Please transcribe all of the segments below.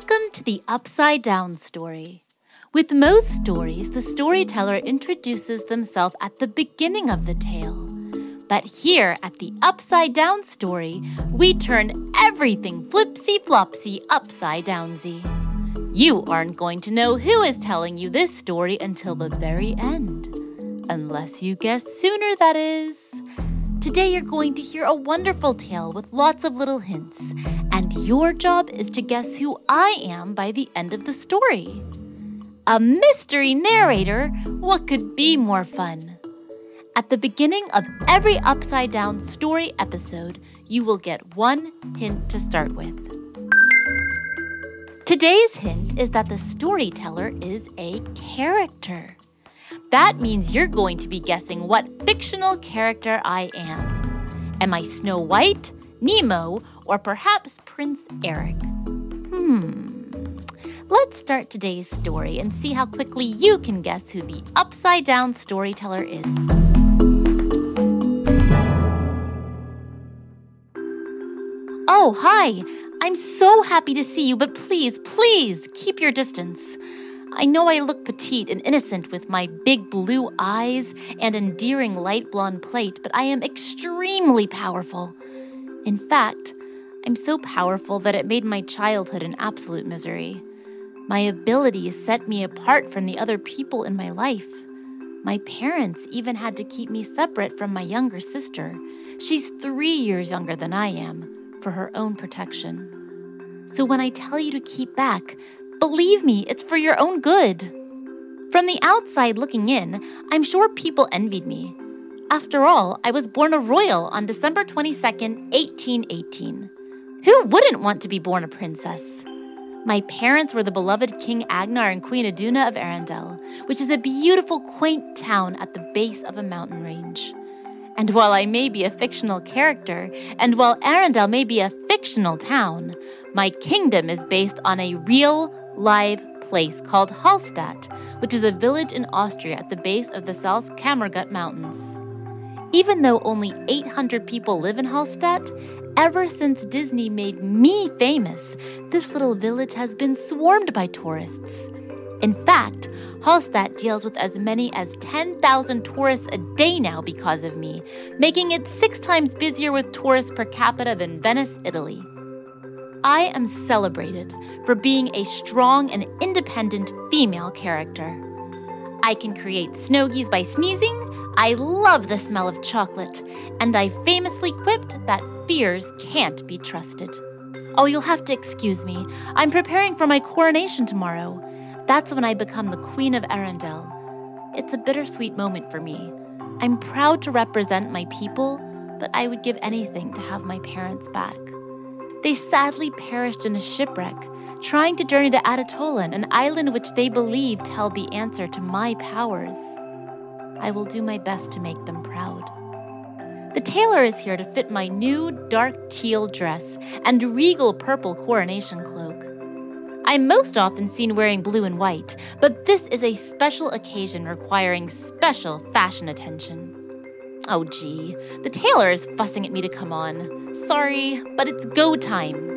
Welcome to the Upside Down Story. With most stories, the storyteller introduces themselves at the beginning of the tale. But here at the Upside Down Story, we turn everything flipsy flopsy upside downsy. You aren't going to know who is telling you this story until the very end. Unless you guess sooner, that is. Today, you're going to hear a wonderful tale with lots of little hints, and your job is to guess who I am by the end of the story. A mystery narrator? What could be more fun? At the beginning of every Upside Down story episode, you will get one hint to start with. Today's hint is that the storyteller is a character. That means you're going to be guessing what fictional character I am. Am I Snow White, Nemo, or perhaps Prince Eric? Hmm. Let's start today's story and see how quickly you can guess who the upside down storyteller is. Oh, hi! I'm so happy to see you, but please, please keep your distance. I know I look petite and innocent with my big blue eyes and endearing light blonde plate, but I am extremely powerful. In fact, I'm so powerful that it made my childhood an absolute misery. My abilities set me apart from the other people in my life. My parents even had to keep me separate from my younger sister. She's three years younger than I am, for her own protection. So when I tell you to keep back, believe me, it's for your own good. From the outside looking in, I'm sure people envied me. After all, I was born a royal on December 22nd, 1818. Who wouldn't want to be born a princess? My parents were the beloved King Agnar and Queen Iduna of Arendelle, which is a beautiful, quaint town at the base of a mountain range. And while I may be a fictional character, and while Arendelle may be a fictional town, my kingdom is based on a real, live place called Hallstatt, which is a village in Austria at the base of the Salzkammergut Mountains. Even though only 800 people live in Hallstatt, ever since Disney made me famous, this little village has been swarmed by tourists. In fact, Hallstatt deals with as many as 10,000 tourists a day now because of me, making it six times busier with tourists per capita than Venice, Italy. I am celebrated for being a strong and independent female character. I can create snowgies by sneezing. I love the smell of chocolate. And I famously quipped that fears can't be trusted. Oh, you'll have to excuse me. I'm preparing for my coronation tomorrow. That's when I become the Queen of Arendelle. It's a bittersweet moment for me. I'm proud to represent my people, but I would give anything to have my parents back. They sadly perished in a shipwreck, trying to journey to Ahtohallan, an island which they believed held the answer to my powers. I will do my best to make them proud. The tailor is here to fit my new dark teal dress and regal purple coronation cloak. I'm most often seen wearing blue and white, but this is a special occasion requiring special fashion attention. Oh, gee, the tailor is fussing at me to come on. Sorry, but it's go time.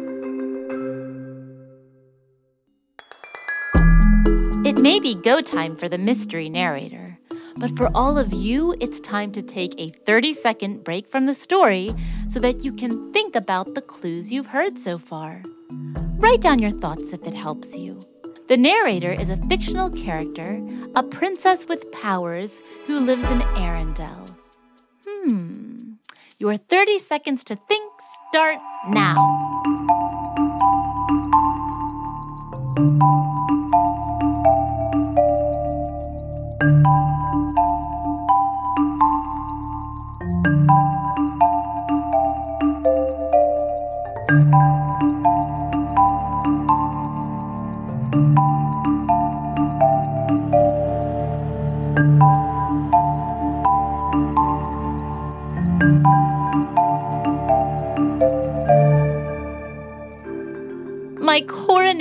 It may be go time for the mystery narrator, but for all of you, it's time to take a 30 second break from the story so that you can think about the clues you've heard so far. Write down your thoughts if it helps you. The narrator is a fictional character, a princess with powers who lives in Arendelle. Your 30 seconds to think start now.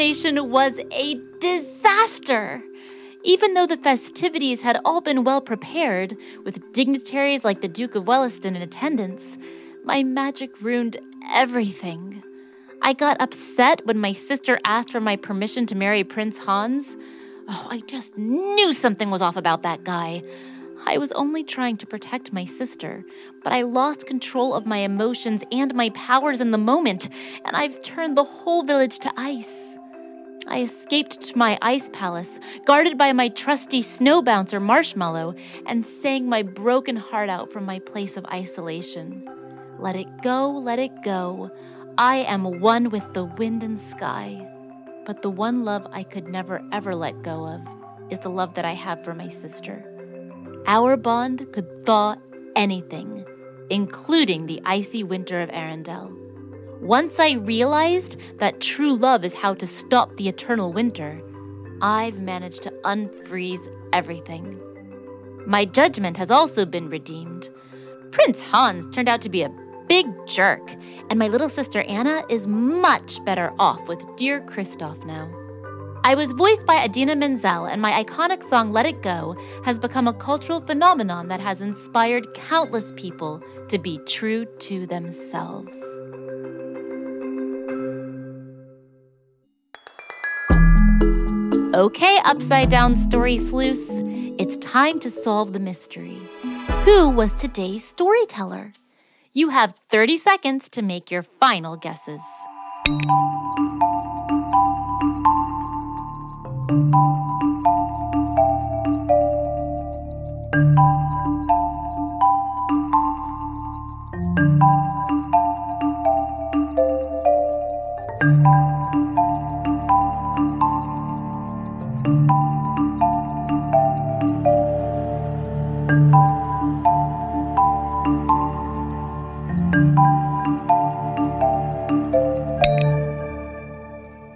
Was a disaster. Even though the festivities had all been well prepared, with dignitaries like the Duke of Weselton in attendance, my magic ruined everything. I got upset when my sister asked for my permission to marry Prince Hans. Oh, I just knew something was off about that guy. I was only trying to protect my sister, but I lost control of my emotions and my powers in the moment, and I've turned the whole village to ice. I escaped to my ice palace, guarded by my trusty snow bouncer Marshmallow, and sang my broken heart out from my place of isolation. Let it go, let it go. I am one with the wind and sky. But the one love I could never ever let go of is the love that I have for my sister. Our bond could thaw anything, including the icy winter of Arendelle. Once I realized that true love is how to stop the eternal winter, I've managed to unfreeze everything. My judgment has also been redeemed. Prince Hans turned out to be a big jerk, and my little sister Anna is much better off with dear Kristoff now. I was voiced by Idina Menzel, and my iconic song Let It Go has become a cultural phenomenon that has inspired countless people to be true to themselves. Okay, Upside Down Story Sleuths, it's time to solve the mystery. Who was today's storyteller? You have 30 seconds to make your final guesses.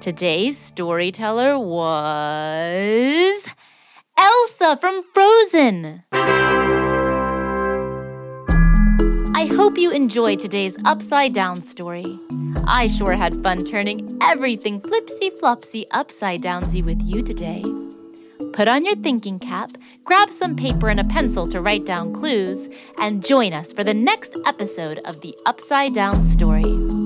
Today's storyteller was Elsa from Frozen. I hope you enjoyed today's upside down story. I sure had fun turning everything flipsy flopsy upside downsy with you today. Put on your thinking cap, grab some paper and a pencil to write down clues, and join us for the next episode of the Upside Down Story.